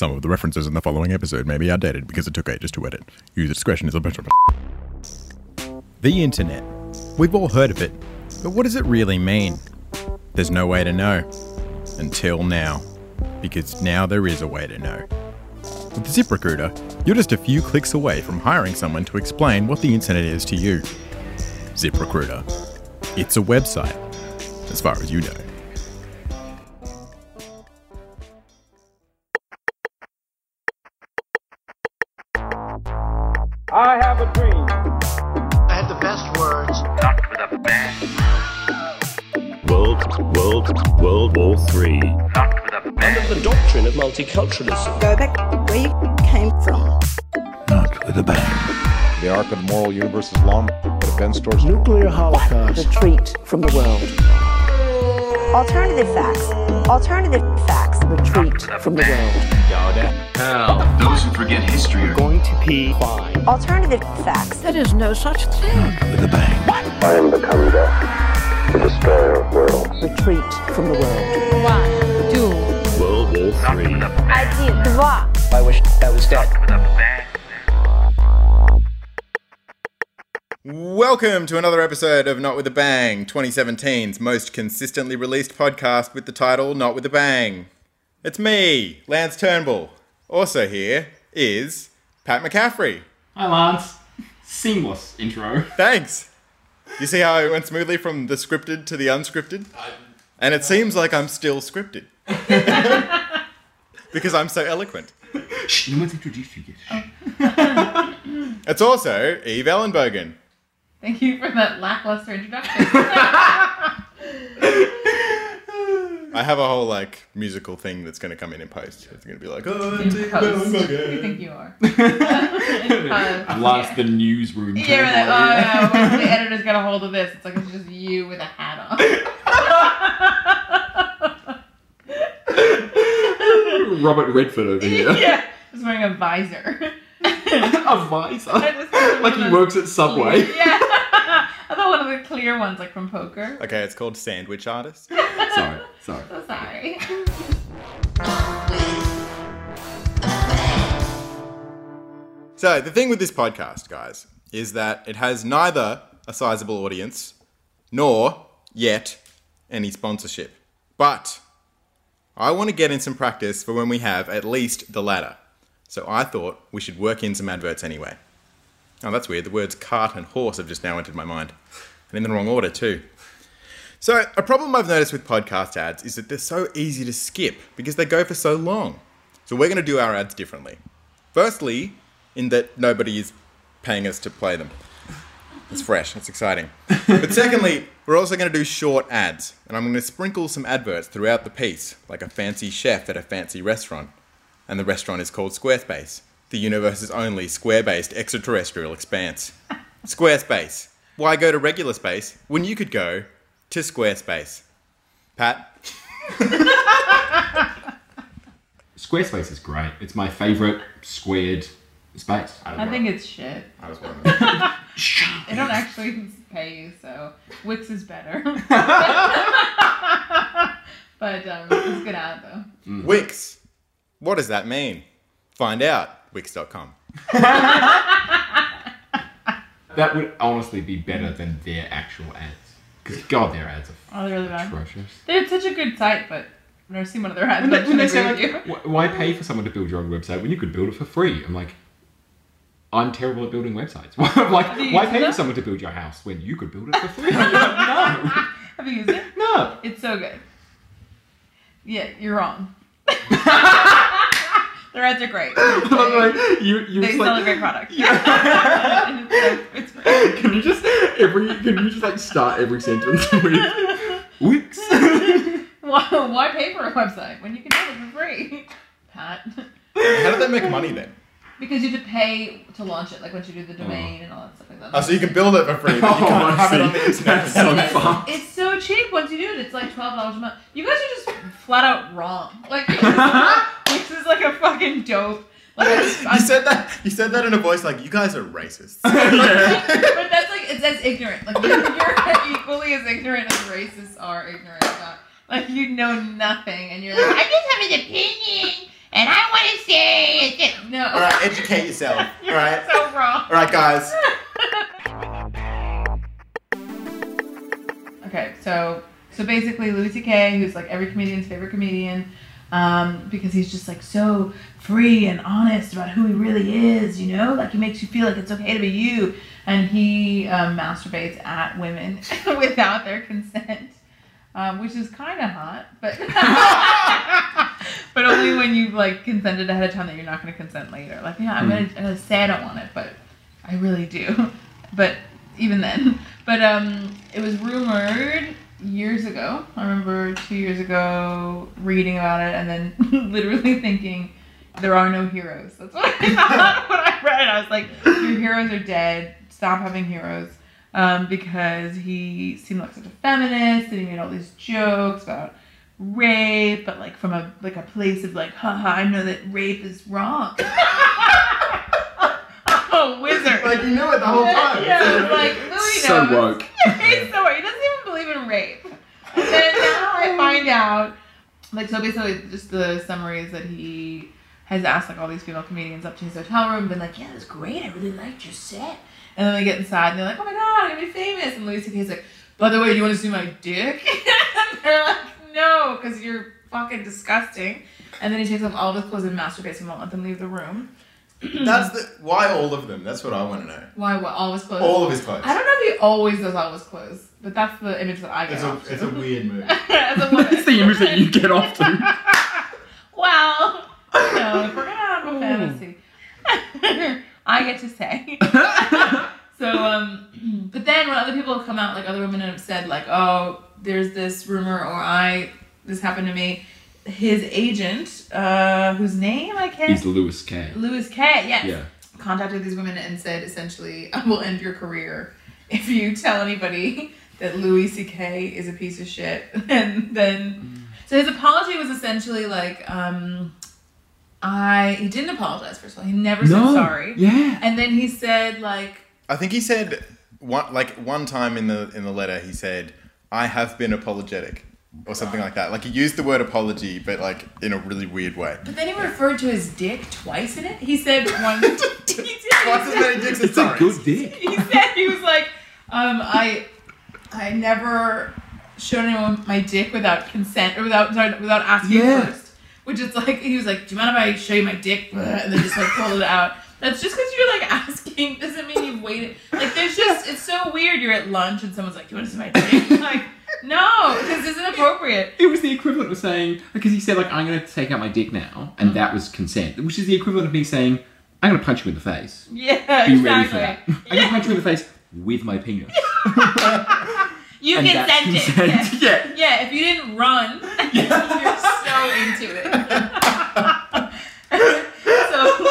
Some of the references in the following episode may be outdated because it took ages to edit. User discretion is a better. The internet. We've all heard of it, but what does it really mean? There's no way to know. Until now. Because now there is a way to know. With ZipRecruiter, you're just a few clicks away from hiring someone to explain what the internet is to you. ZipRecruiter. It's a website, as far as you know. Multiculturalism. Go back where you came from. Not with a bang. The arc of the moral universe is long, but it bends towards Nuclear holocaust. Retreat from the world. Alternative facts. Alternative facts. Retreat from the world. Those who forget history are Going to be fine. Alternative facts. There is no such thing. With a bang. I am become death, the destroyer of worlds. Retreat from the world. One, two, World War Three. Один, два. I wish I was dead. Welcome to another episode of Not With a Bang, 2017's most consistently released podcast with the title Not With a Bang. It's me, Lance Turnbull. Also here is Pat McCaffrey. Hi, Lance. Seamless intro. Thanks. You see how it went smoothly from the scripted to the unscripted? And it seems like I'm still scripted. because I'm so eloquent. Shh, no one's introduced you yet. It's also Eve Ellenbogen. Thank you for that lackluster introduction. I have a whole like musical thing that's going to come in in post. It's going to be like, oh, it's Eve Post. Who do you think you are? Lance, yeah. the newsroom. Yeah, we're like, oh no, when the editor's got a hold of this, it's like it's just you with a hat on. Robert Redford over here. yeah, just wearing a visor. a visor. I just thought like he works at Subway. clear- Yeah. I thought one of the clear ones, like from poker. Okay, it's called Sandwich Artist. sorry, sorry. So sorry. So, the thing with this podcast, guys, is that it has neither a sizable audience nor yet any sponsorship. But I want to get in some practice for when we have at least the latter. So, I thought we should work in some adverts anyway. Oh, that's weird. The words cart and horse have just now entered my mind. And in the wrong order, too. So, a problem I've noticed with podcast ads is that they're so easy to skip because they go for so long. So, we're going to do our ads differently. Firstly, in that nobody is paying us to play them. It's fresh, it's exciting. But secondly, we're also going to do short ads, and I'm going to sprinkle some adverts throughout the piece, like a fancy chef at a fancy restaurant. And the restaurant is called Squarespace, the universe's only square based extraterrestrial expanse. Squarespace. Why go to regular space when you could go to Squarespace? Pat? Squarespace is great. It's my favourite squared space. I think it's shit. I was wondering. They don't actually pay you, so Wix is better. but um, it's a good ad though. Wix. What does that mean? Find out. Wix.com. That would honestly be better than their actual ads. Because, God, their ads are Oh, they're really bad. atrocious. They're such a good site, but I've never seen one of their ads. When they, when they say, like, why pay for someone to build your own website when you could build it for free? I'm like, I'm terrible at building websites. Like, you why pay for someone to build your house when you could build it for free? I'm Have you used it? no, no. It's so good. Yeah, you're wrong. Their ads are great. I'm They, like, you, you they sell like, a great product. And it's, so, it's great. Can you just every? Can you just like start every sentence with Wix? Why, why pay for a website when you can do it for free? Pat. How did they make money then? Because you have to pay to launch it, like once you do the domain oh. and all that stuff like that. Oh, so you can build it for free, but you Oh, can't I have it on the internet. That's so It's- fun. It's so cheap once you do it. It's like twelve dollars a month. You guys are just flat out wrong. Like this is like a fucking dope. Like I You said that. You said that in a voice like, "You guys are racist." but that's like it's as ignorant. Like you're, you're equally as ignorant as racists are ignorant. About. Like you know nothing, and you're like, I just have an opinion, and I want to say. No. All right, educate yourself. All right. so wrong. All right, guys. Okay, so so basically Louis C.K., who's like every comedian's favorite comedian, um, because he's just like so free and honest about who he really is, you know, like he makes you feel like it's okay to be you, and he um, masturbates at women without their consent. Um, which is kind of hot, but but only when you've like consented ahead of time that you're not going to consent later. Like, yeah, I'm gonna, I'm gonna say I don't want it, but I really do. But even then, but um, it was rumored years ago. I remember two years ago reading about it and then literally thinking there are no heroes. That's what I thought when I read. it. I was like, your heroes are dead. Stop having heroes. Um, because he seemed like such a feminist and he made all these jokes about rape, but like from a like a place of like, haha, I know that rape is wrong. oh, wizard. Like you knew it the whole time. Yeah, it's like Louis So knows. woke. He's so woke. He doesn't even believe in rape. And then now I find out, like, so basically, just the summary is that he has asked like all these female comedians up to his hotel room, been like, "Yeah, that's great. I really liked your set." And then they get inside and they're like, "Oh my god, I'm gonna be famous." And Louis C.K.'s like, "By the way, do you want to see my dick?" and they're like, "No, because you're fucking disgusting." And then he takes off all of his clothes and masturbates and won't let them leave the room. That's the why all of them. That's what I want to know. Why? What? All of his clothes? All of his clothes. I don't know if he always does all his clothes, but that's the image that I get It's a off to. it's a weird move. As a woman. That's the image that you get off to. well, you know, if we're gonna have a fantasy, I get to say. so, um, but then when other people have come out, like other women have said, like, oh, there's this rumor, or I, this happened to me. His agent, uh, whose name I can't. He's Lewis K. Louis K. Yes. Yeah. Contacted these women and said essentially, I will end your career if you tell anybody that Louis C.K. is a piece of shit. And then, so his apology was essentially like, um, I he didn't apologize first of all. He never said No. sorry. Yeah. And then he said like, I think he said one like one time in the in the letter he said, "I have been apologetic." Or something like that. Like he used the word apology, but like in a really weird way. but then he referred to his dick twice in it. He said one. he did. Twice as many dicks as It's a sorries. good dick. he said he was like, um, I, I never showed anyone my dick without consent or without sorry, without asking Yeah. first. Which is like he was like, do you mind if I show you my dick? And then just like pulled it out. That's just because you're like asking doesn't mean you've waited. Like there's just it's so weird. You're at lunch and someone's like, do you want to see my dick? Like no, because it's inappropriate. It was the equivalent of saying because he said like I'm going to take out my dick now, and mm-hmm. that was consent, which is the equivalent of me saying I'm going to punch you in the face. Yeah, Be ready for exactly. that. I'm going to punch you in the face with my penis. You And consented. consent. Yeah. Yeah, if you didn't run, you're so into it. so,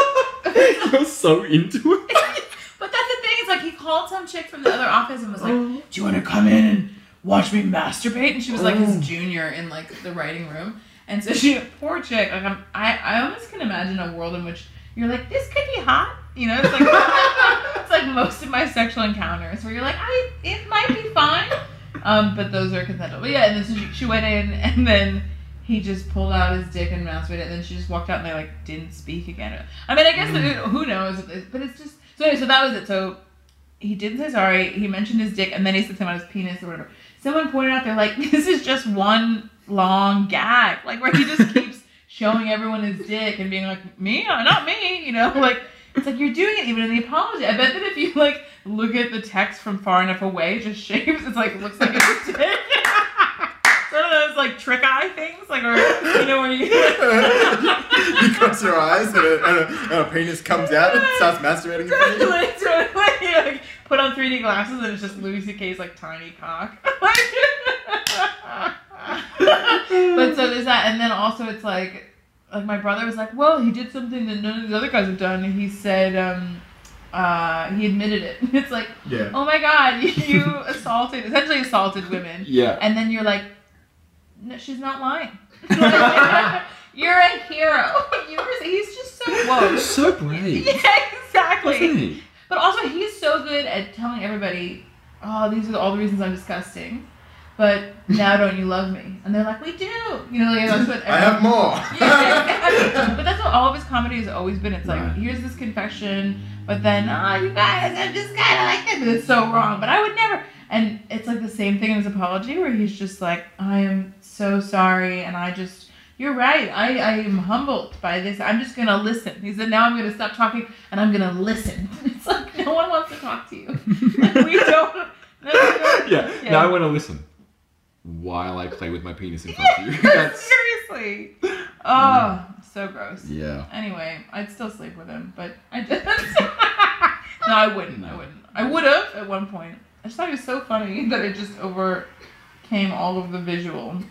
You're so into it. but that's the thing. Is like he called some chick from the other office and was like, "Do you want to come in and watch me masturbate?" And she was like his junior in like the writing room. And so she, poor chick. Like I'm, I, I almost can imagine a world in which you're like, this could be hot. You know, it's like it's like most of my sexual encounters where you're like, I, it might be fine. Um, but those are consensual. But yeah, and then so she, she went in, and then he just pulled out his dick and masturbated, and then she just walked out, and they like didn't speak again. I mean, I guess who, who knows? But it's just so. Anyway, so that was it. So he didn't say sorry. He mentioned his dick, and then he said something about his penis or whatever. Someone pointed out, they're like, this is just one long gag, like where he just keeps showing everyone his dick and being like, me, Uh, not me, you know, like. It's like you're doing it even in the apology. I bet that if you like look at the text from far enough away, just shapes. It's like looks like it's a dick. Sort of those like trick eye things, like or you know when you. you cross your eyes and a, and, a, and a penis comes out and starts masturbating. in front of you. Totally. Like, put on 3D glasses and it's just Louis C.K.'s like tiny cock. but so there's that, and then also it's like, like my brother was like, well, he did something that none of the other guys have done. And he said, um, uh, he admitted it. It's like, Yeah. oh my god, you assaulted, essentially assaulted women. Yeah. And then you're like, no, she's not lying. you're a hero. You were, he's just so woke. So brave. Yeah, exactly. Isn't he? But also, he's so good at telling everybody, "Oh, these are all the reasons I'm disgusting." but now don't you love me? And they're like, we do. You know, like that's what. I have more. Yeah, but that's what all of his comedy has always been. It's like, Right. here's this confession, but then, oh, you guys, I'm just kind of like this. and It's so wrong, but I would never. And it's like the same thing in his apology, where he's just like, I am so sorry, and I just, you're right. I, I am humbled by this. I'm just gonna listen. He said, now I'm gonna stop talking and I'm gonna listen. It's like no one wants to talk to you. Like, we don't. No, don't Yeah. Now I want to listen while I play with my penis in front of you. That's Seriously. Oh, mm. so gross. yeah. Anyway, I'd still sleep with him, but I didn't. no, I wouldn't. I wouldn't. I would have at one point. I just thought it was so funny that it just overcame all of the visual.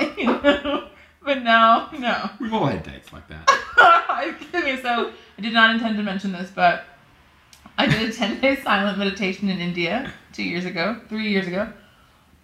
You know? But now, no. We've all had dates like that. okay, so I did not intend to mention this, but I did a 10 day silent meditation in India two years ago, three years ago.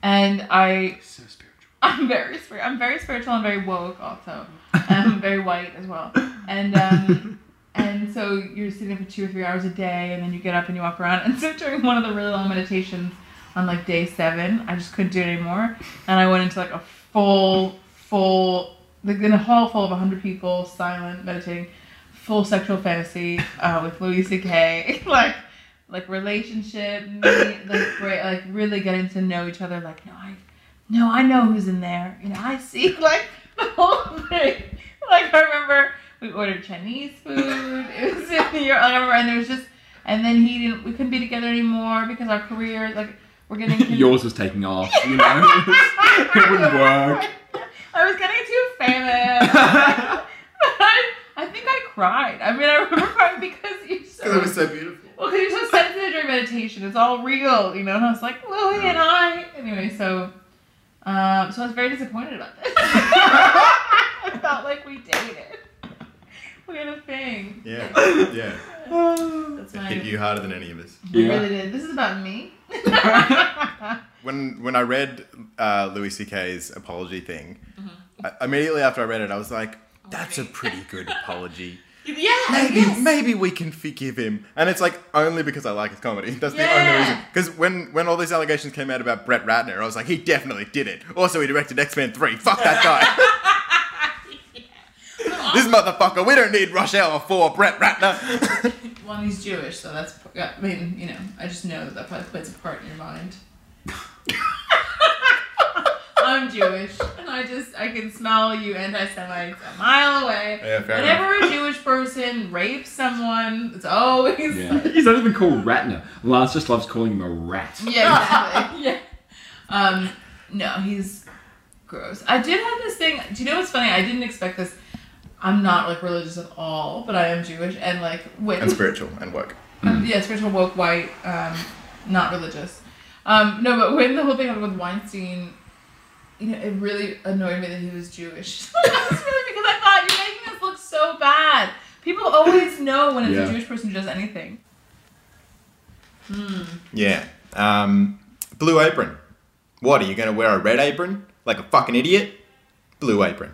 And I So spiritual. I'm very spir- I'm very spiritual and very woke also. I'm very white as well. And um and so you're sitting for two or three hours a day and then you get up and you walk around. And so during one of the really long meditations on like day seven, I just couldn't do it anymore. And I went into like a full, full like in a hall full of hundred people, silent, meditating, full sexual fantasy, uh, with Louis C.K. like like relationship, like great, like really getting to know each other. Like, no, I, no, I know who's in there. You know, I see like the whole thing. Like I remember we ordered Chinese food. It was in New York. I remember, and there was just, and then he didn't. We couldn't be together anymore because our careers, like, we're getting. Yours was taking off, you know? it wouldn't work. I was getting too famous. I, I think I cried. I mean, I remember crying because you're so. Because it was so beautiful. Well, because you're so sensitive during meditation. It's all real, you know. And I was like, Louie and I. Anyway, so, um, so I was very disappointed about this. I felt like we dated. We had a thing. Yeah, yeah. That's my. Hit you harder than any of us. We Yeah. really did. This is about me. When when I read uh, Louis C.K.'s apology thing, Mm-hmm. I, immediately after I read it, I was like, "That's a pretty good apology. yeah. Maybe yes. maybe we can forgive him." And it's like only because I like his comedy. That's the only reason. Because when when all these allegations came out about Brett Ratner, I was like, "He definitely did it." Also, he directed X Men Three. Fuck that guy. this motherfucker. We don't need Rush Hour Four. Brett Ratner. Well, he's Jewish, so that's. I mean, you know, I just know that that probably plays a part in your mind. I'm Jewish, and I just I can smell you anti-Semites a mile away. Yeah, fair Whenever a Jewish person rapes someone, it's always Yeah. like, He's not even called Ratner. Lance just loves calling him a rat. yeah, exactly. yeah. Um, no, he's gross. I did have this thing. Do you know what's funny? I didn't expect this. I'm not like religious at all, but I am Jewish, and like when and spiritual and woke. Um, yeah, spiritual woke white, um, not religious. Um, no, but when the whole thing happened with Weinstein, you know, it really annoyed me that he was Jewish. That's really because I thought you're making this look so bad. People always know when it's Yeah. a Jewish person who does anything. Yeah. Um, blue apron. What are you gonna wear a red apron like a fucking idiot? Blue apron.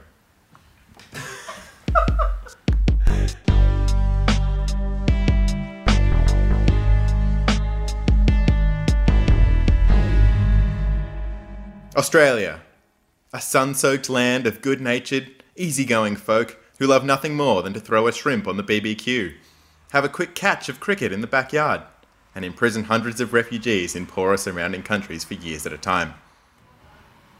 Australia, a sun soaked land of good natured, easy-going folk who love nothing more than to throw a shrimp on the BBQ, have a quick catch of cricket in the backyard, and imprison hundreds of refugees in poorer surrounding countries for years at a time.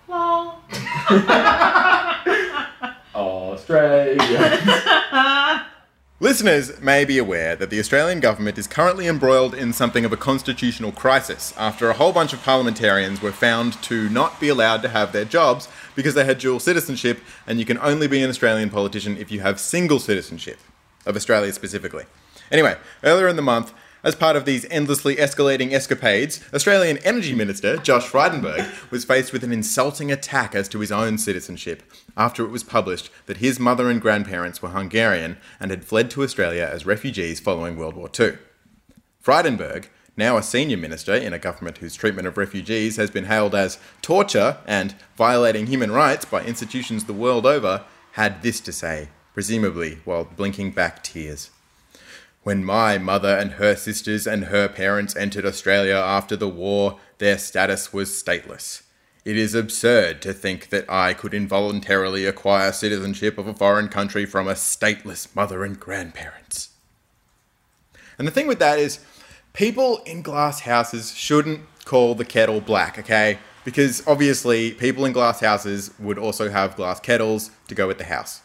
Lol. Australia. Listeners may be aware that the Australian government is currently embroiled in something of a constitutional crisis after a whole bunch of parliamentarians were found to not be allowed to have their jobs because they had dual citizenship, and you can only be an Australian politician if you have single citizenship, of Australia specifically. Anyway, earlier in the month, as part of these endlessly escalating escapades, Australian Energy Minister Josh Frydenberg was faced with an insulting attack as to his own citizenship after it was published that his mother and grandparents were Hungarian and had fled to Australia as refugees following World War II. Frydenberg, now a senior minister in a government whose treatment of refugees has been hailed as torture and violating human rights by institutions the world over, had this to say, presumably while blinking back tears. When my mother and her sisters and her parents entered Australia after the war, their status was stateless. It is absurd to think that I could involuntarily acquire citizenship of a foreign country from a stateless mother and grandparents. And the thing with that is, people in glass houses shouldn't call the kettle black, okay? Because obviously, people in glass houses would also have glass kettles to go with the house.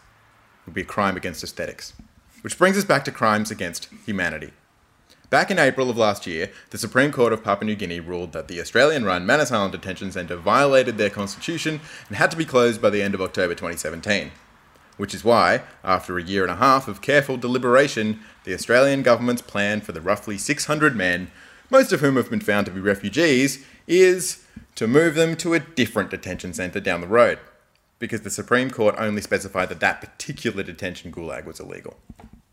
It would be a crime against aesthetics. Which brings us back to crimes against humanity. Back in April of last year, the Supreme Court of Papua New Guinea ruled that the Australian run Manus Island Detention Centre violated their constitution and had to be closed by the end of October 2017. Which is why, after a year and a half of careful deliberation, the Australian government's plan for the roughly 600 men, most of whom have been found to be refugees, is to move them to a different detention centre down the road. Because the Supreme Court only specified that that particular detention gulag was illegal.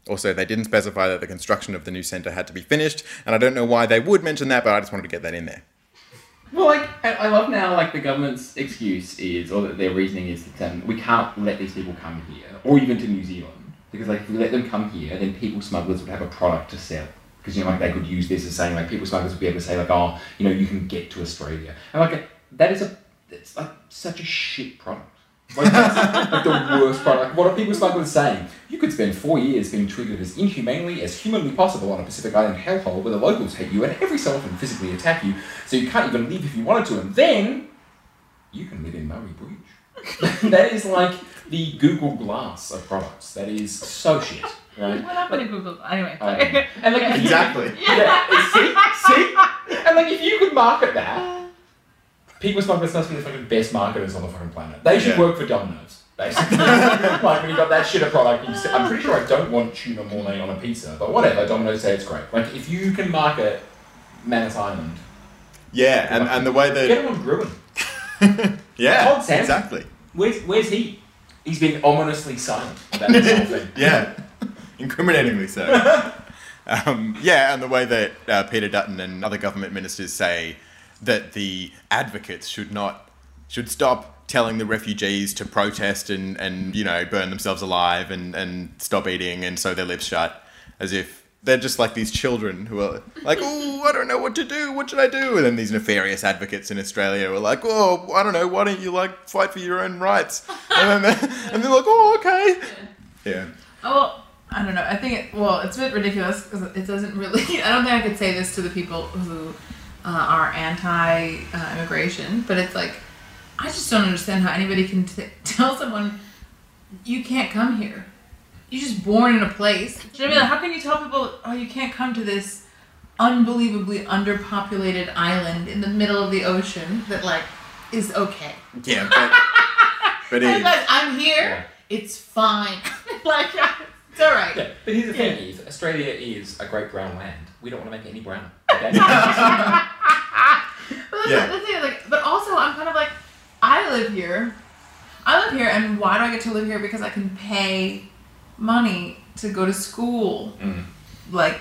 Also, they didn't specify that the construction of the new centre had to be finished, and I don't know why they would mention that, but I just wanted to get that in there. Well, like I, love now, like the government's excuse is, or their reasoning is that um, we can't let these people come here, or even to New Zealand, because like if we let them come here, then people smugglers would have a product to sell. Because you know, like they could use this as saying, like people smugglers would be able to say, like, oh, you know, you can get to Australia, and like that is a, it's like such a shit product. Like, that's like the worst product. What are people smugglers saying? You could spend four years being treated as inhumanely as humanly possible on a Pacific Island hellhole where the locals hate you and every so often physically attack you, so you can't even leave if you wanted to, and then you can live in Murray Bridge. that is like the Google Glass of products. That is so shit. Right? What happened to Google? Anyway. Um, and like if you- Exactly. yeah, see, see, and like if you could market that, people smugglers must be the fucking best marketers on the fucking planet. They should Yeah. work for Domino's, basically. like when you got that shit of product, you say, I'm pretty sure I don't want tuna mornay on a pizza, but whatever. Domino's say it's great. Like if you can market Manus Island, Yeah, and, and the way that. get him on Gruen. Yeah, exactly. Where's where's he? He's been ominously silent about this whole thing. Yeah, incriminatingly so. um, yeah, and the way that uh, Peter Dutton and other government ministers say that the advocates should not should stop telling the refugees to protest and, and you know burn themselves alive and, and stop eating and sew their lips shut, as if they're just like these children who are like, oh, I don't know what to do. What should I do? And then these nefarious advocates in Australia are like, oh, I don't know. Why don't you like fight for your own rights? And then they're, and they're like, oh, okay. Yeah. Oh, I don't know. I think it, well, it's a bit ridiculous because it doesn't really. I don't think I could say this to the people who uh, are anti-immigration, but it's like I just don't understand how anybody can t- tell someone you can't come here. You're just born in a place. Do you know what I mean? Like, how can you tell people, oh, you can't come to this unbelievably underpopulated island in the middle of the ocean that like is okay? Yeah, but, but it, I'm here. It's fine. like it's all right. Yeah, but here's the thing: is Australia is a great brown land. We don't want to make it any brown. Okay? But Yeah. the thing, like, but also I'm kind of like, I live here. I live here, and why do I get to live here? Because I can pay money to go to school, Mm. like,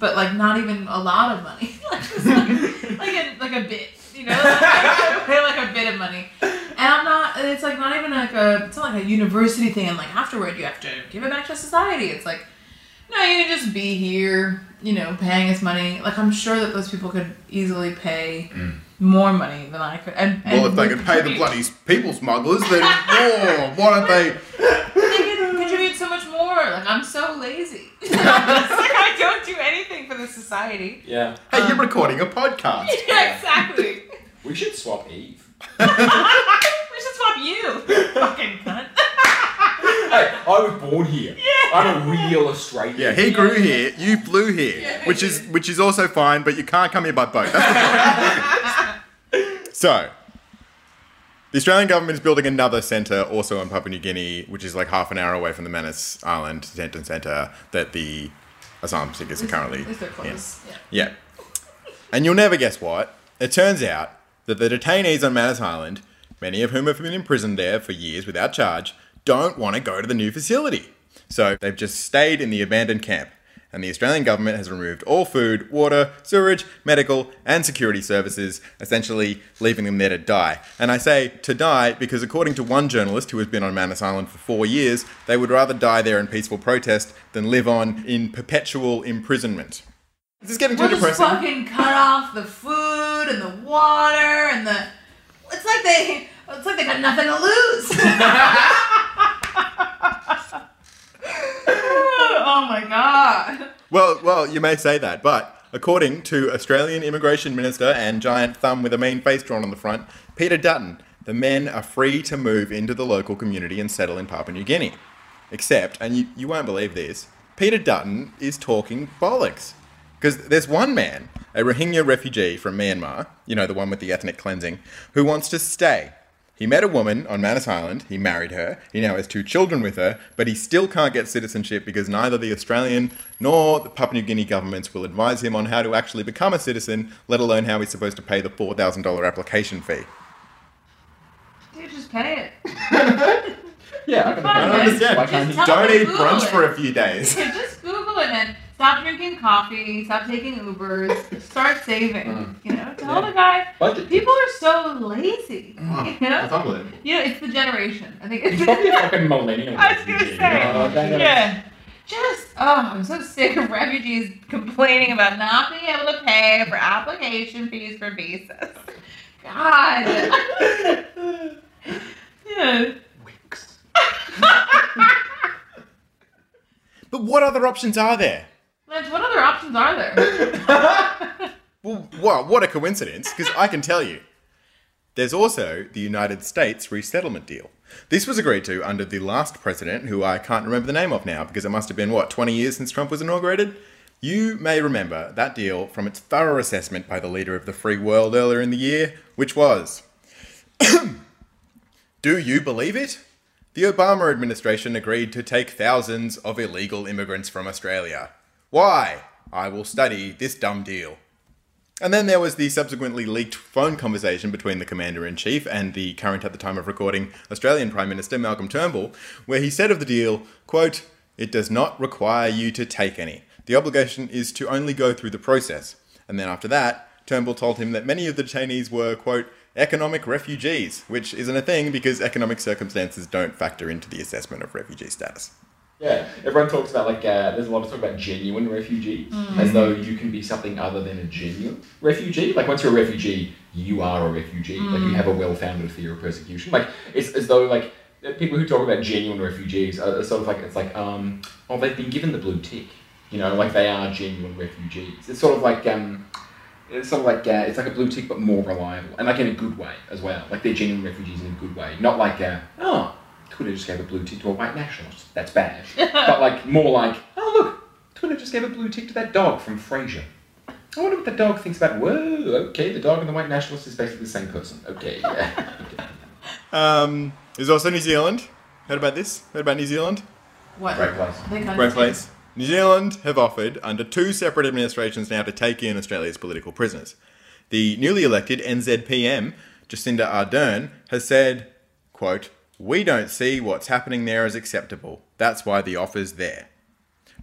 but like not even a lot of money, like, like, like a like a bit, you know, I pay like a bit of money, and I'm not. It's like not even like a. It's not like a university thing, and like afterward you have to give it back to society. It's like. No, you can just be here, you know, paying us money. Like I'm sure that those people could easily pay mm. more money than I could. And, and well, if they can pay the bloody people smugglers, then oh, why don't they? they can contribute so much more. Like I'm so lazy. like I don't do anything for the society. yeah, Hey, you're um, recording a podcast. Yeah, exactly. we should swap Eve. We should swap you, fucking cunt. Hey, I was born here. Yeah. I'm a real Australian. Yeah, he grew here, you flew here, Yeah. which is which is also fine, but you can't come here by boat. That's the problem. so, the Australian government is building another centre also in Papua New Guinea, which is like half an hour away from the Manus Island detention centre that the asylum seekers are currently At they're in. close. Yeah. Yeah. And you'll never guess what. It turns out that the detainees on Manus Island, many of whom have been imprisoned there for years without charge, don't want to go to the new facility. So they've just stayed in the abandoned camp. And the Australian government has removed all food, water, sewerage, medical, and security services, essentially leaving them there to die. And I say to die because, according to one journalist who has been on Manus Island for four years, they would rather die there in peaceful protest than live on in perpetual imprisonment. This is getting too We'll just depressing. fucking cut off the food and the water and the. it's like they it's like they got nothing to lose. oh my god. Well, well, you may say that, but according to Australian Immigration Minister and giant thumb with a mean face drawn on the front, Peter Dutton, the men are free to move into the local community and settle in Papua New Guinea. Except, and you, you won't believe this, Peter Dutton is talking bollocks. Because there's one man, a Rohingya refugee from Myanmar, you know, the one with the ethnic cleansing, who wants to stay. He met a woman on Manus Island, he married her, he now has two children with her, but he still can't get citizenship because neither the Australian nor the Papua New Guinea governments will advise him on how to actually become a citizen, let alone how he's supposed to pay the $4,000 application fee. Dude, just pay it. Yeah, I can I don't understand. Why can't Just he? Don't eat Google brunch it. for a few days. Yeah, just Google it and stop drinking coffee, stop taking Ubers, start saving. Mm. You know, tell Yeah. the guy. Budget. People are so lazy. Mm. You That's know, unbelievable. you know, it's the generation. I think it's probably fucking millennial. I was gonna say, okay. Oh, yeah. Just oh, I'm so sick of refugees complaining about not being able to pay for application fees for visas. God. yeah. But what other options are there? What other options are there? Well, what a coincidence, because I can tell you. There's also the United States resettlement deal. This was agreed to under the last president, who I can't remember the name of now because it must have been, what, 20 years since Trump was inaugurated? You may remember that deal from its thorough assessment by the leader of the free world earlier in the year, which was Do you believe it? The Obama administration agreed to take thousands of illegal immigrants from Australia. Why? I will study this dumb deal. And then there was the subsequently leaked phone conversation between the Commander in Chief and the current at the time of recording Australian Prime Minister Malcolm Turnbull, where he said of the deal, quote, It does not require you to take any. The obligation is to only go through the process. And then after that, Turnbull told him that many of the detainees were, quote, economic refugees, which isn't a thing because economic circumstances don't factor into the assessment of refugee status. Yeah, everyone talks about like uh, there's a lot of talk about genuine refugees, Mm. as though you can be something other than a genuine refugee. Like once you're a refugee, you are a refugee. Like Mm. you have a well-founded fear of persecution. Like it's as though like people who talk about genuine refugees are, are sort of like it's like um oh they've been given the blue tick, you know, like they are genuine refugees. It's sort of like um. It's sort of like uh, it's like a blue tick, but more reliable, and like in a good way as well. Like they're genuine refugees in a good way, not like uh, oh Twitter just gave a blue tick to a white nationalist. That's bad. but like more like, oh look, Twitter just gave a blue tick to that dog from Frasier. I wonder what the dog thinks about. Whoa, okay, the dog and the white nationalist is basically the same person. Okay, yeah. Um, there's also New Zealand. Heard about this? Heard about New Zealand? What? Great place. They country. Great place. New Zealand have offered, under two separate administrations now, to take in Australia's political prisoners. The newly elected NZPM, Jacinda Ardern, has said, quote, We don't see what's happening there as acceptable. That's why the offer's there.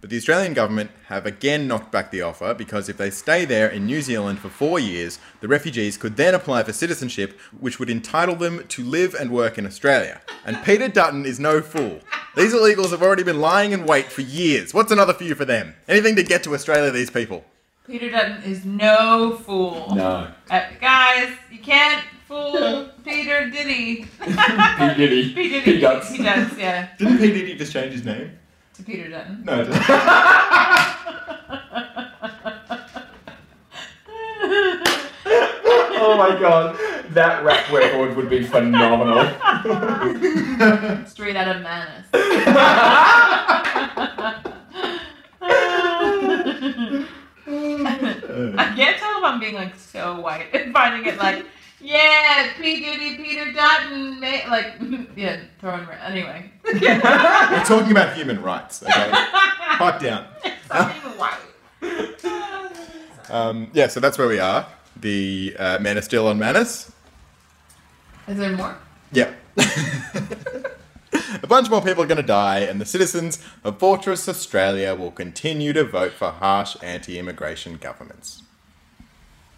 But the Australian government have again knocked back the offer because if they stay there in New Zealand for four years, the refugees could then apply for citizenship, which would entitle them to live and work in Australia. And Peter Dutton is no fool. These illegals have already been lying in wait for years. What's another few for them? Anything to get to Australia, these people. Peter Dutton is no fool. No. Uh, guys, you can't fool Peter Diddy. P Diddy. P Diddy. P Duds. He does, yeah. Didn't P. Diddy just change his name? To Peter Dutton. No, it didn't. Oh my god, that rap record would be phenomenal. Straight out of Manus. I can't tell if I'm being like so white and finding it like, yeah, P. Diddy, Peter Dutton, ma- like, yeah, throwing, ra- anyway. We're talking about human rights, okay? Pipe down. White. Um, yeah, so that's where we are. The uh, are still on Manus. Is there more? Yeah. A bunch more people are going to die, and the citizens of Fortress Australia will continue to vote for harsh anti immigration governments.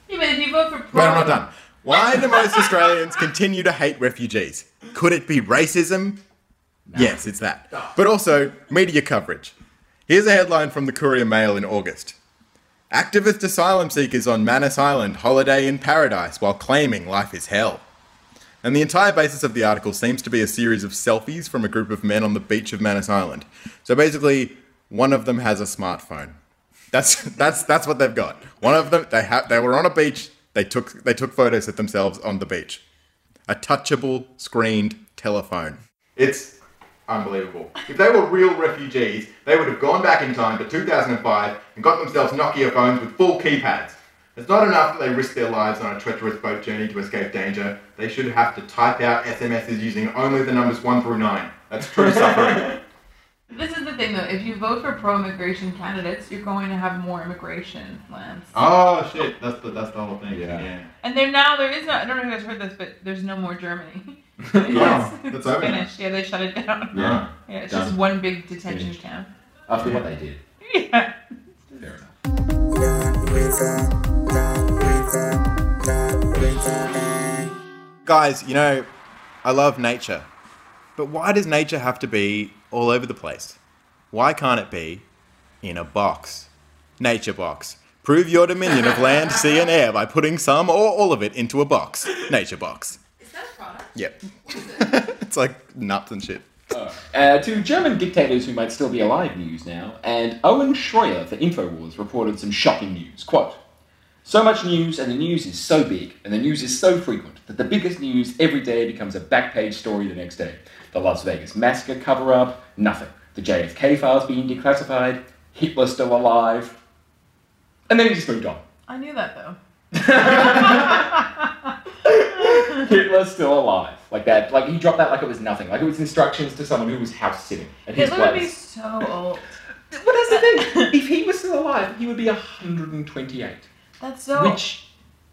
Even if you vote for Wait, I'm not done. Why do most Australians continue to hate refugees? Could it be racism? Yes, it's that. But also media coverage. Here's a headline from the Courier Mail in August. Activist asylum seekers on Manus Island holiday in paradise while claiming life is hell. And the entire basis of the article seems to be a series of selfies from a group of men on the beach of Manus Island. So basically, one of them has a smartphone. That's that's that's what they've got. One of them they ha- they were on a beach. They took they took photos of themselves on the beach. A touchable screened telephone. It's unbelievable. If they were real refugees, they would have gone back in time to 2005 and got themselves Nokia phones with full keypads. It's not enough that they risk their lives on a treacherous boat journey to escape danger. They should have to type out SMSs using only the numbers 1 through 9. That's true suffering. This is the thing though, if you vote for pro-immigration candidates, you're going to have more immigration plans. oh shit, that's the, that's the whole thing. Yeah. And there now there is not I don't know if you guys heard this, but there's no more Germany. Yeah, it's that's over now. finished. Yeah, they shut it down. Yeah. Yeah, it's Done. just one big detention Finished. camp. After what they did. Yeah. Fair enough. Guys, you know, I love nature. But why does nature have to be all over the place? Why can't it be in a box? Nature box. Prove your dominion of land, sea, and air by putting some or all of it into a box. Nature box. Is that a product? Yep. it's like nuts and shit. Uh, to German dictators who might still be alive news now, and Owen Shroyer for InfoWars reported some shocking news. Quote, so much news, and the news is so big, and the news is so frequent, that the biggest news every day becomes a back page story the next day. The Las Vegas massacre cover up, nothing. The JFK files being declassified, Hitler still alive. And then he just moved on. I knew that though. Hitler's still alive. Like that, like he dropped that like it was nothing. Like it was instructions to someone who was house sitting at his Hitler would be so old. What is the thing? if he was still alive, he would be 128. That's so Which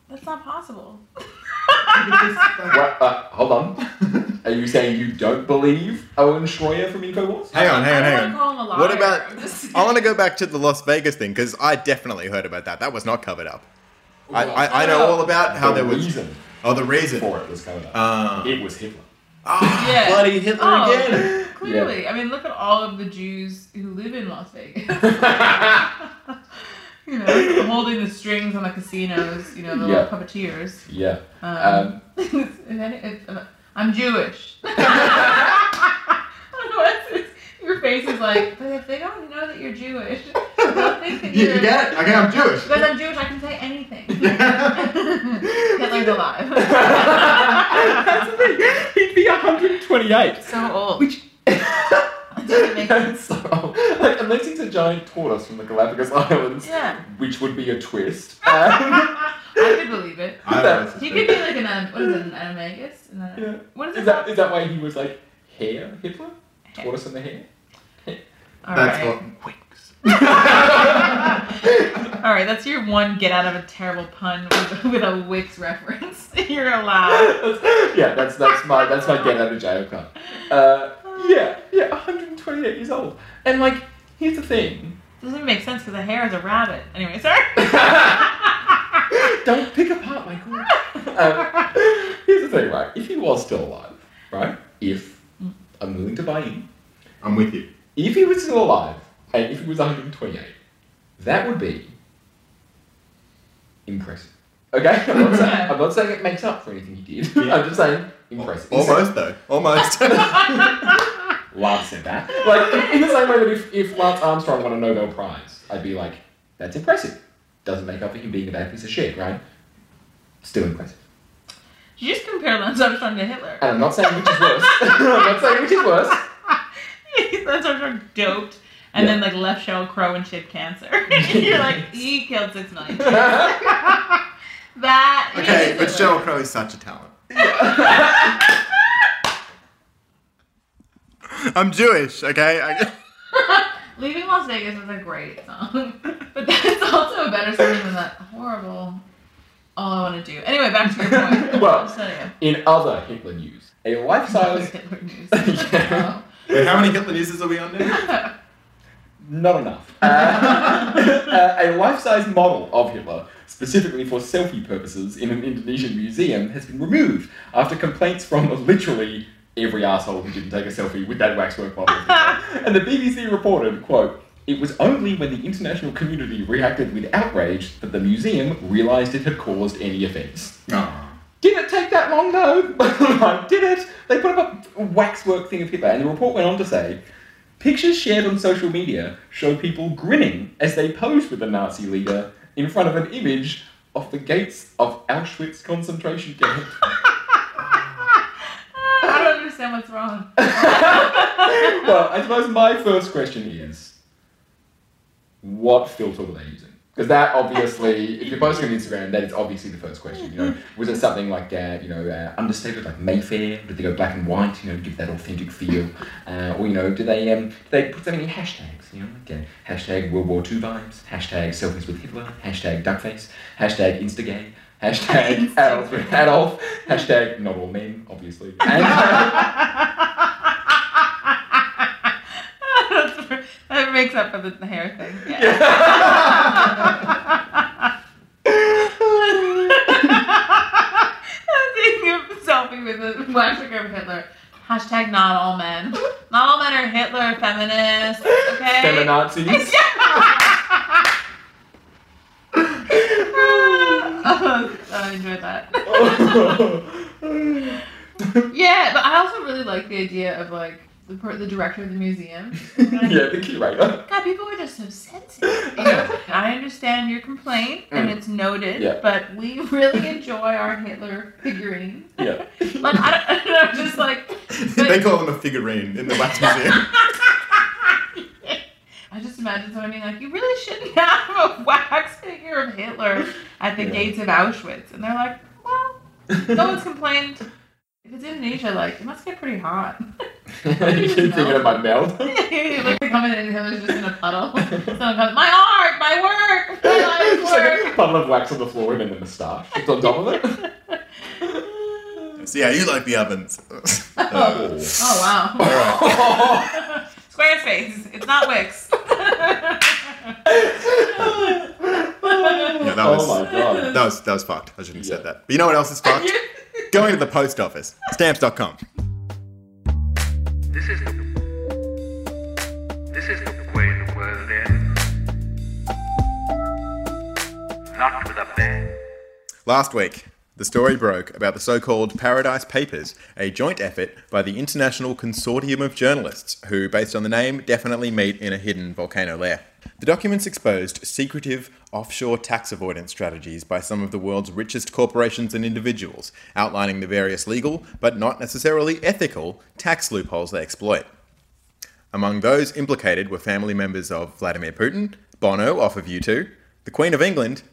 that's not possible. What, uh, hold on. Are you saying you don't believe Owen Shroyer from InfoWars? Hang on, hang on, hang on. wanna call him a liar. What about? I'm just- I want to go back to the Las Vegas thing because I definitely heard about that. That was not covered up. I, I, I know all about how the there was. reason Oh, the reason. for it was covered up. Uh, it was Hitler. yeah. bloody Hitler Oh, again. Clearly, I mean, look at all of the Jews who live in Las Vegas. you know, holding the strings on the casinos. You know, the Yeah. little puppeteers. Yeah. Um, Um, if any- if- I'm Jewish. I don't know what it's- your face is like, but if they don't know that you're Jewish, they'll think that You, you're. you get it? Okay, I'm Jewish. Because I'm Jewish, I can say anything. Hitler's alive. That's the thing. He'd be 128. so old. Which It doesn't make sense. so, like, unless he's a giant tortoise from the Galapagos Islands, Yeah. which would be a twist. Um, I could believe it. I That- He could be like an um, what is it, an animagus? An, uh, yeah. What is Is it? that called? is that why he was like hair Hitler? Tortoise in the hair? All That's right. what. Winks. All right, that's your one get out of a terrible pun with, with a Wix reference. You're allowed. yeah, that's that's my that's my get out of jail card. Uh, yeah, yeah, 128 years old, and like here's the thing: Doesn't even make sense because the hair is a rabbit. Anyway, sorry. don't pick apart Michael. Um, here's the thing, right? If he was still alive, right? If I'm willing to buy in, I'm with you. if he was still alive, and if he was 128, that would be impressive. Okay, I'm not saying, I'm not saying it makes up for anything he did. I'm just saying impressive. Almost though. Almost. Lance said that. Like, in, in the same way that if, if Lance Armstrong won a Nobel Prize, I'd be like, that's impressive. Doesn't make up for him being a bad piece of shit, right? Still impressive. You just compare Lance Armstrong to Hitler. And I'm not saying which is worse. I'm not saying which is worse. Lance Armstrong doped and Yeah. then like left Sheryl Crow and shit cancer. You're like, he killed six million. Chicks. that. okay, is but Hitler. Sheryl Crow is such a talent. I'm Jewish, okay? I, Leaving Las Vegas is a great song, but that's also a better song than that horrible. All I want to do. Anyway, back to your point. Well, I'm just telling In other Hitler news, a you. life-size... Hitler news. Yeah. Wait, how many Hitler newses are we on now? Not enough. Uh, uh, a life-size model of Hitler, specifically for selfie purposes, in an Indonesian museum, has been removed after complaints from literally every asshole who didn't take a selfie with that waxwork model. and the BBC reported, quote, it was only when the international community reacted with outrage that the museum realised it had caused any offence. Oh. Did it take that long though. I did it. They put up a waxwork thing of Hitler, and the report went on to say. Pictures shared on social media show people grinning as they pose with the Nazi leader in front of an image of the gates of Auschwitz concentration camp. I don't understand what's wrong. well, I suppose my first question is, what filter were they using? Because that obviously, if you're posting on Instagram, that is obviously the first question. You know, was it something like uh, you know uh, understated, like Mayfair? Did they go black and white? You know, give that authentic feel, uh, or you know, do they um, do they put so many hashtags? You know, like uh, hashtag World War II vibes, hashtag selfies with Hitler, hashtag duckface, hashtag Instagay. Hashtag Adolf, Adolf, hashtag not all men, obviously. And, that makes up for the hair thing. Yeah. I'm thinking of a selfie with a waxing of Hitler. Hashtag not all men. Not all men are Hitler feminists. Okay. Feminazis. oh, I enjoyed that. yeah, but I also really like the idea of like the, per- the director of the museum. yeah, the curator. God, people are just so sensitive. You know? I understand your complaint, and Mm. it's noted, Yeah. but we really enjoy our Hitler figurine. Yeah. Like, I don't, I don't know, just like. they call him a figurine in the wax museum. I just imagine someone being like, you really shouldn't have a wax figure of Hitler at the Yeah. gates of Auschwitz. And they're like, well, no one's complained. If it's Indonesia, like, it must get pretty hot. you keep thinking of my mouth. like, they come in and Hitler's just in a puddle. Someone comes, my art, my work, my life's Just like work. a puddle of wax on the floor and then the moustache just on top of it. See how you like the ovens. Oh, oh wow. Squarespace. It's not Wix. Yeah, that was, oh my god. that was that was fucked. I shouldn't have said that. But you know what else is fucked? Going to the post office. Stamps.com. This is this is the way the world ends. Not with a bang. Last week, the story broke about the so called Paradise Papers, a joint effort by the International Consortium of Journalists, who, based on the name, definitely meet in a hidden volcano lair. The documents exposed secretive offshore tax avoidance strategies by some of the world's richest corporations and individuals, outlining the various legal, but not necessarily ethical, tax loopholes they exploit. Among those implicated were family members of Vladimir Putin, Bono off of U2, the Queen of England,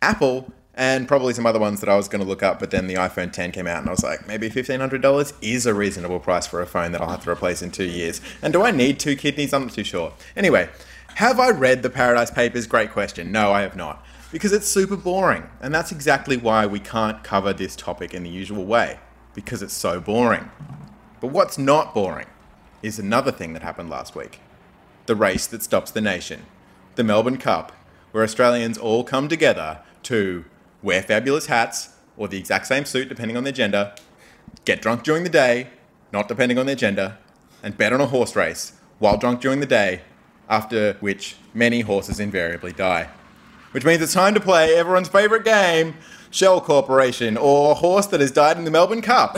Apple, and probably some other ones that I was going to look up, but then the iPhone 10 came out and I was like, maybe $1,500 is a reasonable price for a phone that I'll have to replace in two years. And do I need two kidneys? I'm not too sure. Anyway, have I read the Paradise Papers? Great question. No, I have not. Because it's super boring. And that's exactly why we can't cover this topic in the usual way. Because it's so boring. But what's not boring is another thing that happened last week the race that stops the nation, the Melbourne Cup, where Australians all come together to wear fabulous hats or the exact same suit depending on their gender, get drunk during the day, not depending on their gender, and bet on a horse race while drunk during the day, after which many horses invariably die. Which means it's time to play everyone's favourite game, Shell Corporation, or Horse That Has Died in the Melbourne Cup.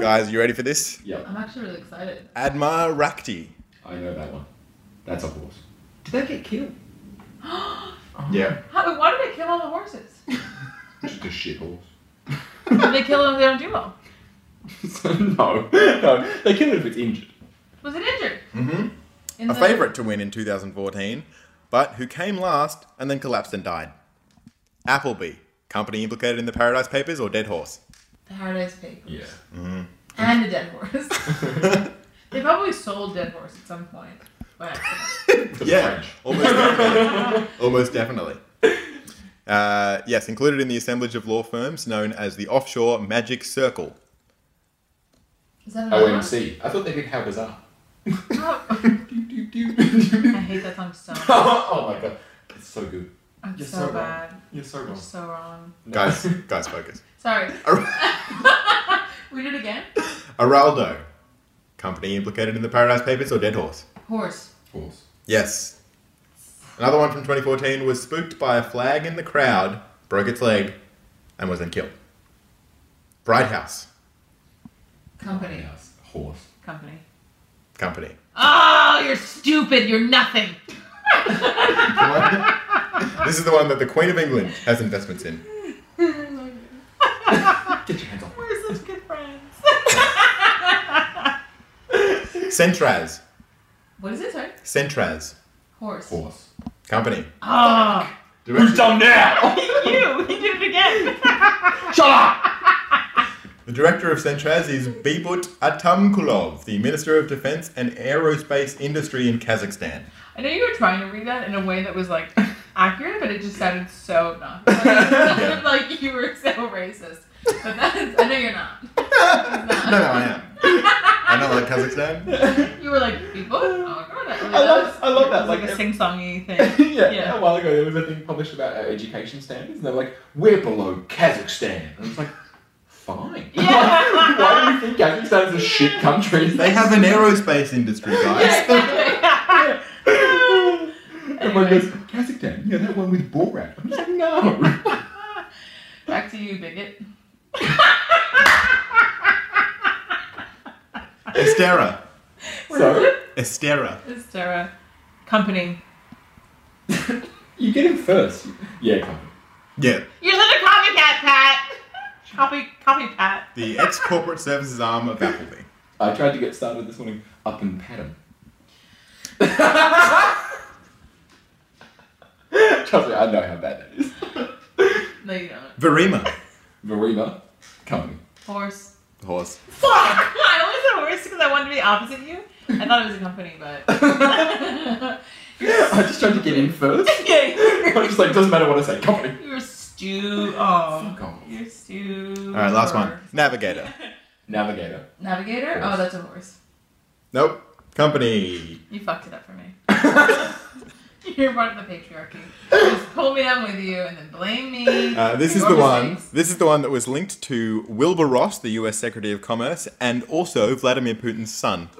Guys, you ready for this? Yep. I'm actually really excited. Admire Rakti. I know that one. That's a horse. Did they get killed? Yeah. How, why did they kill all the horses? Just a shit horse. Did they kill them if they don't do well? no, no. They kill it if it's injured. Was it injured? Mm-hmm. In A the- favourite to win in 2014, but who came last and then collapsed and died. Appleby, company implicated in the Paradise Papers, or Dead Horse? The Paradise Papers. Yeah. Mm-hmm. And a dead horse. they probably sold dead horse at some point. Yeah, almost definitely. almost definitely. Uh, yes, included in the assemblage of law firms known as the Offshore Magic Circle. Is that oh, another one? OMC. I thought they did How Bizarre. Oh. I hate that song so much. oh my god. It's so good. It's You're so, so wrong. bad. You're so You're wrong. so wrong. Guys, guys, focus. Sorry. Read it again. Araldo, company implicated in the Paradise Papers, or Dead Horse? Horse. Horse. Yes. Another one from 2014 was spooked by a flag in the crowd broke its leg, and was then killed. Bright House Company. Horse. Company. Company. Oh, you're stupid. You're nothing. This is the one that the Queen of England has investments in. Get your hands off. We're such good friends. Centraz. What is it? Sorry. Centraz. Horse. Horse. Company. Oh, Who's done now? you. He did it again. Shut up! The director of Centraz is Beibut Atamkulov, the Minister of Defense and Aerospace Industry in Kazakhstan. I know you were trying to read that in a way that was like accurate, but it just sounded so not. It sounded like you were so racist. But that's, I know you're not. No, no, I am. I know, like Kazakhstan. You were like, people? Oh, God. That really I love- I love that, like like, a sing songy thing. yeah, Yeah. a while ago there was a thing published about our education standards, and they're like, we're below Kazakhstan. And it's like, fine. Yeah. Why do you think Kazakhstan is a shit country? They have an aerospace industry, guys. Everyone goes, Kazakhstan? Yeah, that one with Borat. I'm just like, no. Back to you, bigot. Estera. so, Estera. Estera. Company. you get him first. Yeah, come. Yeah. You're such a copycat, Pat. Copy, copy, Pat. The ex corporate services arm of Appleby. I tried to get started this morning up and pat him. Trust me, I know how bad that is. No, you don't. Verema. Veriba, company. Horse. Horse. Fuck! I always said horse because I wanted to be opposite you. I thought it was a company, but. I just tried to get in first. yeah, I'm just like, doesn't matter what I say, company. you're stew. Oh, Fuck off. you're stew. All right, last one. Navigator. Navigator. Navigator? Oh, that's a horse. Nope. Company. You fucked it up for me. You're part of the patriarchy. Just pull me down with you and then blame me. Uh, this is Your the one. mistakes. This is the one that was linked to Wilbur Ross, the U.S. Secretary of Commerce, and also Vladimir Putin's son.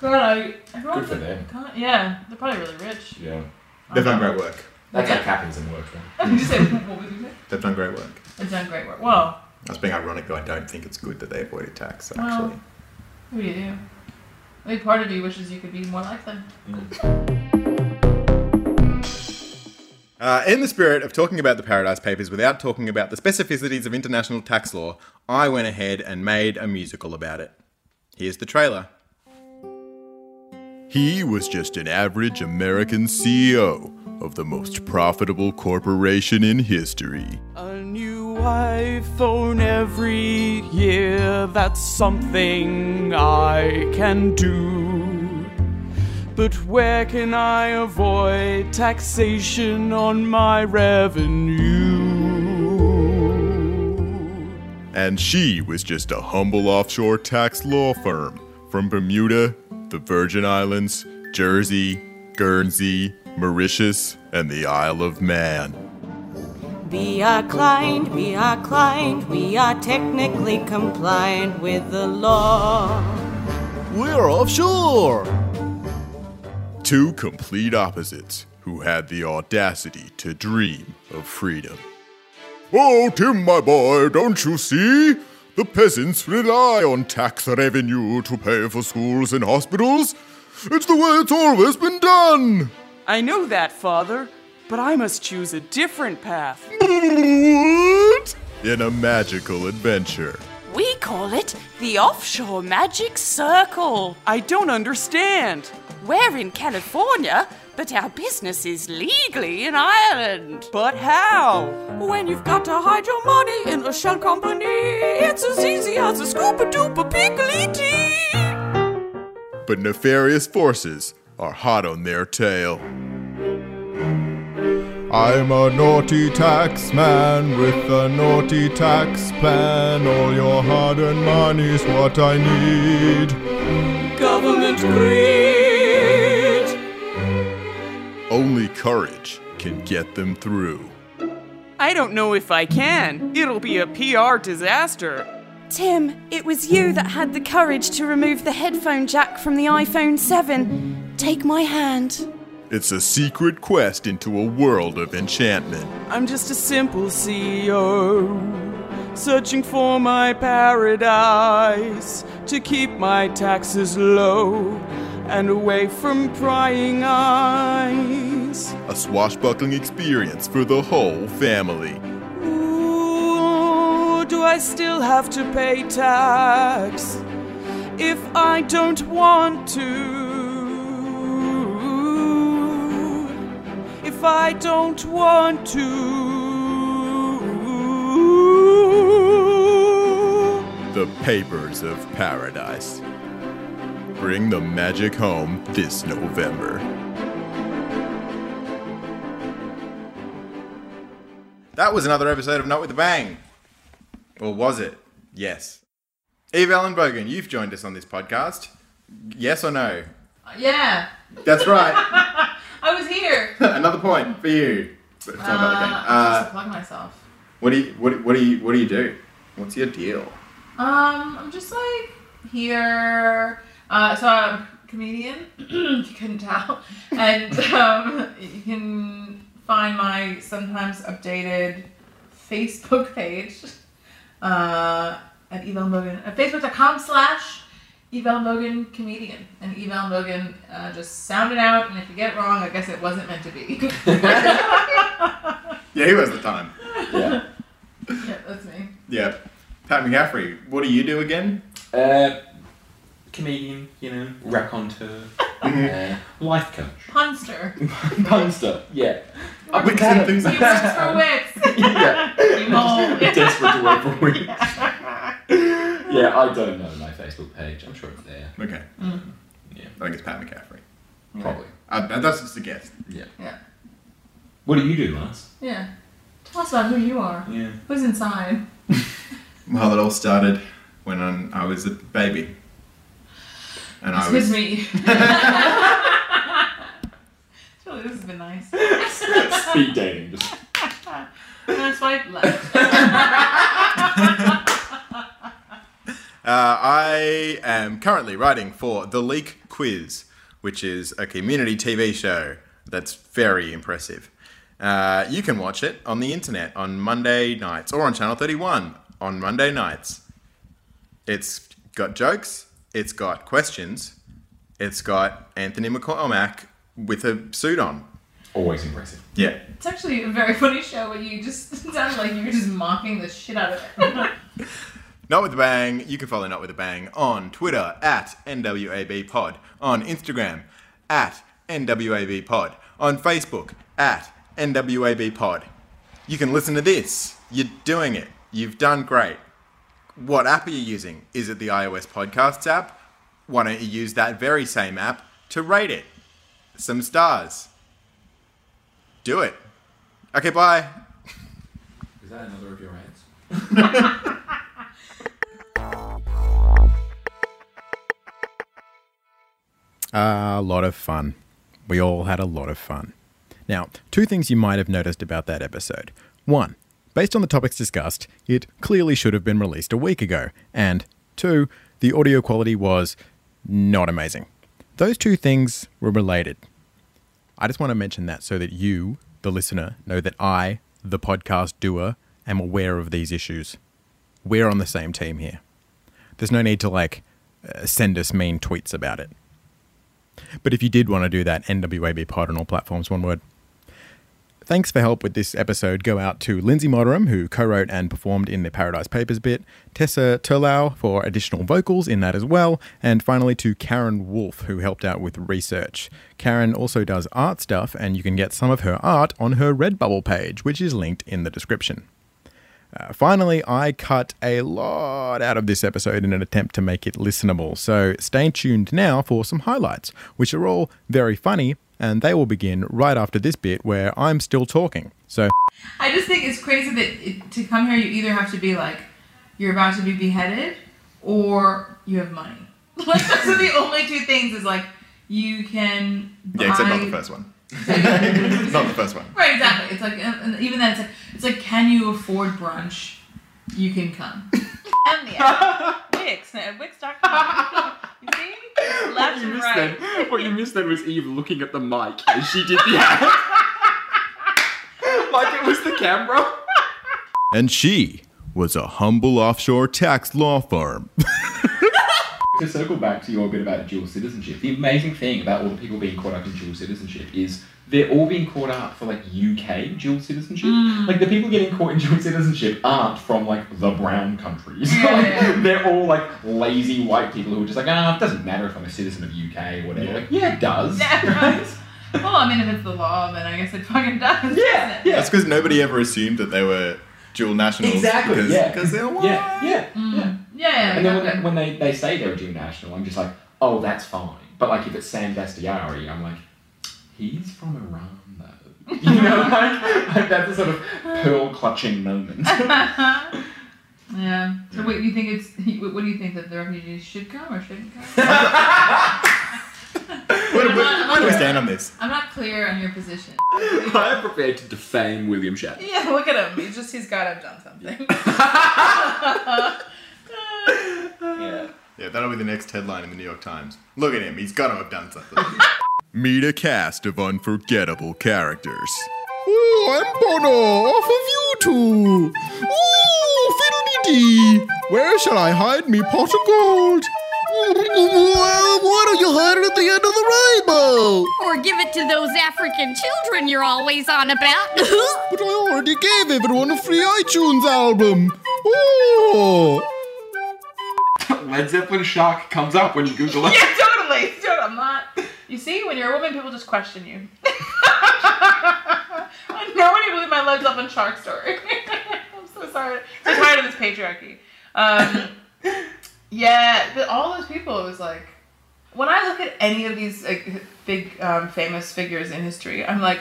God, I, everyone's Good for like- them. God, yeah, they're probably really rich. Yeah. They've done great work. That's how capitalism works, right? I was just what would you say? They've done great work. It's done great work. Well, I was being ironic, though. I don't think it's good that they avoided tax. Well, Actually, what do you do? Maybe part of you wishes you could be more like them. uh, in the spirit of talking about the Paradise Papers without talking about the specificities of international tax law, I went ahead and made a musical about it. Here's the trailer. He was just an average American CEO of the most profitable corporation in history. A new iPhone every year, that's something I can do. But where can I avoid taxation on my revenue? And she was just a humble offshore tax law firm from Bermuda, the Virgin Islands, Jersey, Guernsey, Mauritius, and the Isle of Man. We are client, we are client, we are technically compliant with the law. We're offshore! Two complete opposites who had the audacity to dream of freedom. Oh, Tim, my boy, don't you see? The peasants rely on tax revenue to pay for schools and hospitals. It's the way it's always been done. I know that, Father, but I must choose a different path. In a magical adventure. We call it the Offshore Magic Circle. I don't understand. We're in California, but our business is legally in Ireland. But how? When you've got to hide your money in a shell company, it's as easy as a scoopa doopa pickly tea. But nefarious forces are hot on their tail. I'm a naughty tax man with a naughty tax plan. All your hard earned money's what I need. Government greed. Only courage can get them through. I don't know if I can. It'll be a PR disaster. Tim, it was you that had the courage to remove the headphone jack from the iPhone 7. Take my hand. It's a secret quest into a world of enchantment. I'm just a simple CEO, searching for my paradise to keep my taxes low and away from prying eyes. A swashbuckling experience for the whole family. Ooh, do I still have to pay tax if I don't want to? If I don't want to. The Papers of Paradise. Bring the magic home this November. That was another episode of Not With a Bang. Or was it? Yes. Eve Ellenbogen, you've joined us on this podcast. Yes or no? Yeah. That's right. Here. another point for you. But it's not about the game. Uh, Uh, just to plug myself. what do you what, what do you what do you do? What's your deal? Um, I'm just like here. Uh, so I'm a comedian. you couldn't tell, and um, you can find my sometimes updated Facebook page uh, at Evel Mogan at facebook.com slash Evel Mogan comedian. And Evel Mogan uh, just sounded out, and if you get it wrong, I guess it wasn't meant to be. Yeah, he was the time. Yeah. yeah, that's me. Yeah. Pat McCaffrey, what do you do again? Uh, comedian, you know, raconteur, uh, life coach. Punster. Punster, yeah. I'm Wits glad- and things like You work for wits. yeah. You mole. Desperate to work for weeks. yeah, I don't know my Facebook page. I'm sure it's there. Okay. Mm. Yeah. I think it's Pat McCaffrey. Probably. Uh, that's just a guess. Yeah. Yeah. What do you do, Lance? Yeah. Tell us about who you are. Yeah. Who's inside? Well, it all started when I was a baby. And I was. was me. Really, this has been nice. Speed dating. Just And I left. Uh, I am currently writing for The Leak Quiz, which is a community TV show that's very impressive. Uh, you can watch it on the internet on Monday nights or on Channel 31 on Monday nights. It's got jokes, it's got questions, it's got Anthony McCormack with a suit on. always impressive. Yeah. It's actually a very funny show, but you just it sounded like you were just mocking the shit out of it. Not with a bang. You can follow Not with a bang on Twitter at NWAB Pod, on Instagram at NWAB Pod, on Facebook at NWAB Pod. You can listen to this. You're doing it. You've done great. What app are you using? Is it the iOS Podcasts app? Why don't you use that very same app to rate it? Some stars. Do it. Okay, bye. Is that another of your ads? A lot of fun. We all had a lot of fun. Now, two things you might have noticed about that episode. One, based on the topics discussed, it clearly should have been released a week ago. And two, the audio quality was not amazing. Those two things were related. I just want to mention that so that you, the listener, know that I, the podcast doer, am aware of these issues. We're on the same team here. There's no need to, like, uh, send us mean tweets about it. But if you did want to do that, NWAB pod on all platforms, one word. Thanks for help with this episode go out to Lindsey Motteram, who co wrote and performed in the Paradise Papers bit, Tessa Terlouw for additional vocals in that as well, and finally to Karen Woulfe, who helped out with research. Karen also does art stuff, and you can get some of her art on her Redbubble page, which is linked in the description. Uh, finally, I cut a lot out of this episode in an attempt to make it listenable, so stay tuned now for some highlights, which are all very funny, and they will begin right after this bit where I'm still talking. So, I just think it's crazy that it, to come here, you either have to be like, you're about to be beheaded, or you have money. Like those are the only two things. Is like you can. yeah, except not the first one. not the first one. Right, exactly. It's like, and and even then, it's like, it's like, can you afford brunch? You can come. and yeah, Wix, uh, Wix.com. You see? what you and missed right. then, what you missed then was Eve looking at the mic as she did the act. like it was the camera. And she was a humble offshore tax law firm. To circle back to your bit about dual citizenship, the amazing thing about all the people being caught up in dual citizenship is they're all being caught up for like UK dual citizenship. Mm. Like the people getting caught in dual citizenship aren't from like the brown countries. Yeah, Like, yeah. They're all like lazy white people who are just like, ah, it doesn't matter if I'm a citizen of UK or whatever. Like, yeah, it does. Yeah, right. Well, I mean, if it's the law, then I guess it fucking does. Yeah, yeah. That's because nobody ever assumed that they were dual nationals. Exactly. Because, yeah. Because they're white. Yeah. Yeah. Mm. yeah. Yeah, yeah. And then okay. when, when they, they say they're a dual national, I'm just like, oh, that's fine. But like if it's Sam Dastyari, I'm like, he's from Iran though. You know, like, like that's a sort of pearl clutching moment. yeah. So, wait, you think it's? What do you think that the refugees should come or shouldn't come? Where, I'm where- not- where do we stand on this? I'm not clear on your position. I am prepared to defame William Shatner. Yeah, look at him. He's just he's got to have done something. Yeah. Yeah, that'll be the next headline in the New York Times. Look at him, he's got to have done something. Meet a cast of unforgettable characters. Ooh, I'm Bono, off of U2. Ooh, fiddly-dee. Where shall I hide me pot of gold? Well, why don't you hide it at the end of the rainbow? Or give it to those African children you're always on about. But I already gave everyone a free iTunes album. Ooh. Led Zeppelin shock comes up when you Google it. Yeah, totally. Totally. I'm not. You see, when you're a woman, people just question you. no one even believe my Led Zeppelin shark story. I'm so sorry. I'm so tired of this patriarchy. Um, yeah, but all those people, it was like, when I look at any of these like big um, famous figures in history, I'm like,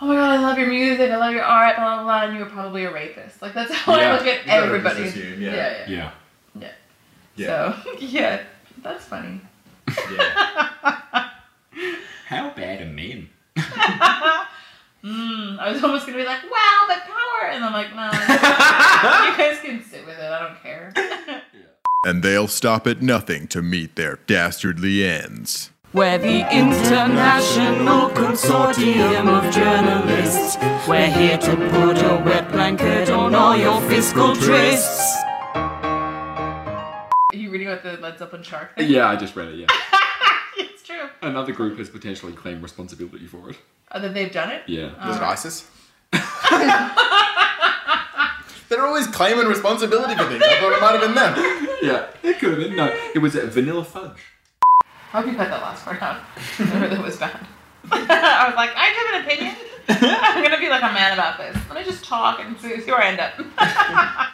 oh my god, I love your music, I love your art, blah blah blah, and you were probably a rapist. Like that's how Yeah, I look at everybody. assume, yeah. yeah, yeah. Yeah. Yeah. Yeah. So yeah, that's funny. Yeah. How bad are men? Mm, I was almost gonna be like, wow, but power, and I'm like, no, you guys can sit with it. I don't care. And they'll stop at nothing to meet their dastardly ends. We're the International Consortium of Journalists. We're here to put a wet blanket on all your fiscal trysts. Are you reading about the Led Zeppelin shark thing? Yeah, I just read it, yeah. it's true. Another group has potentially claimed responsibility for it. Oh, that they've done it. Yeah. Was it ISIS? They're always claiming responsibility for things. I thought it might have been them. Yeah, it could have been. No, it was uh, Vanilla Fudge. I hope you cut that last part out. I heard that was bad. I was like, I have an opinion. I'm gonna be like a man about this. Let me just talk and see, see where I end up.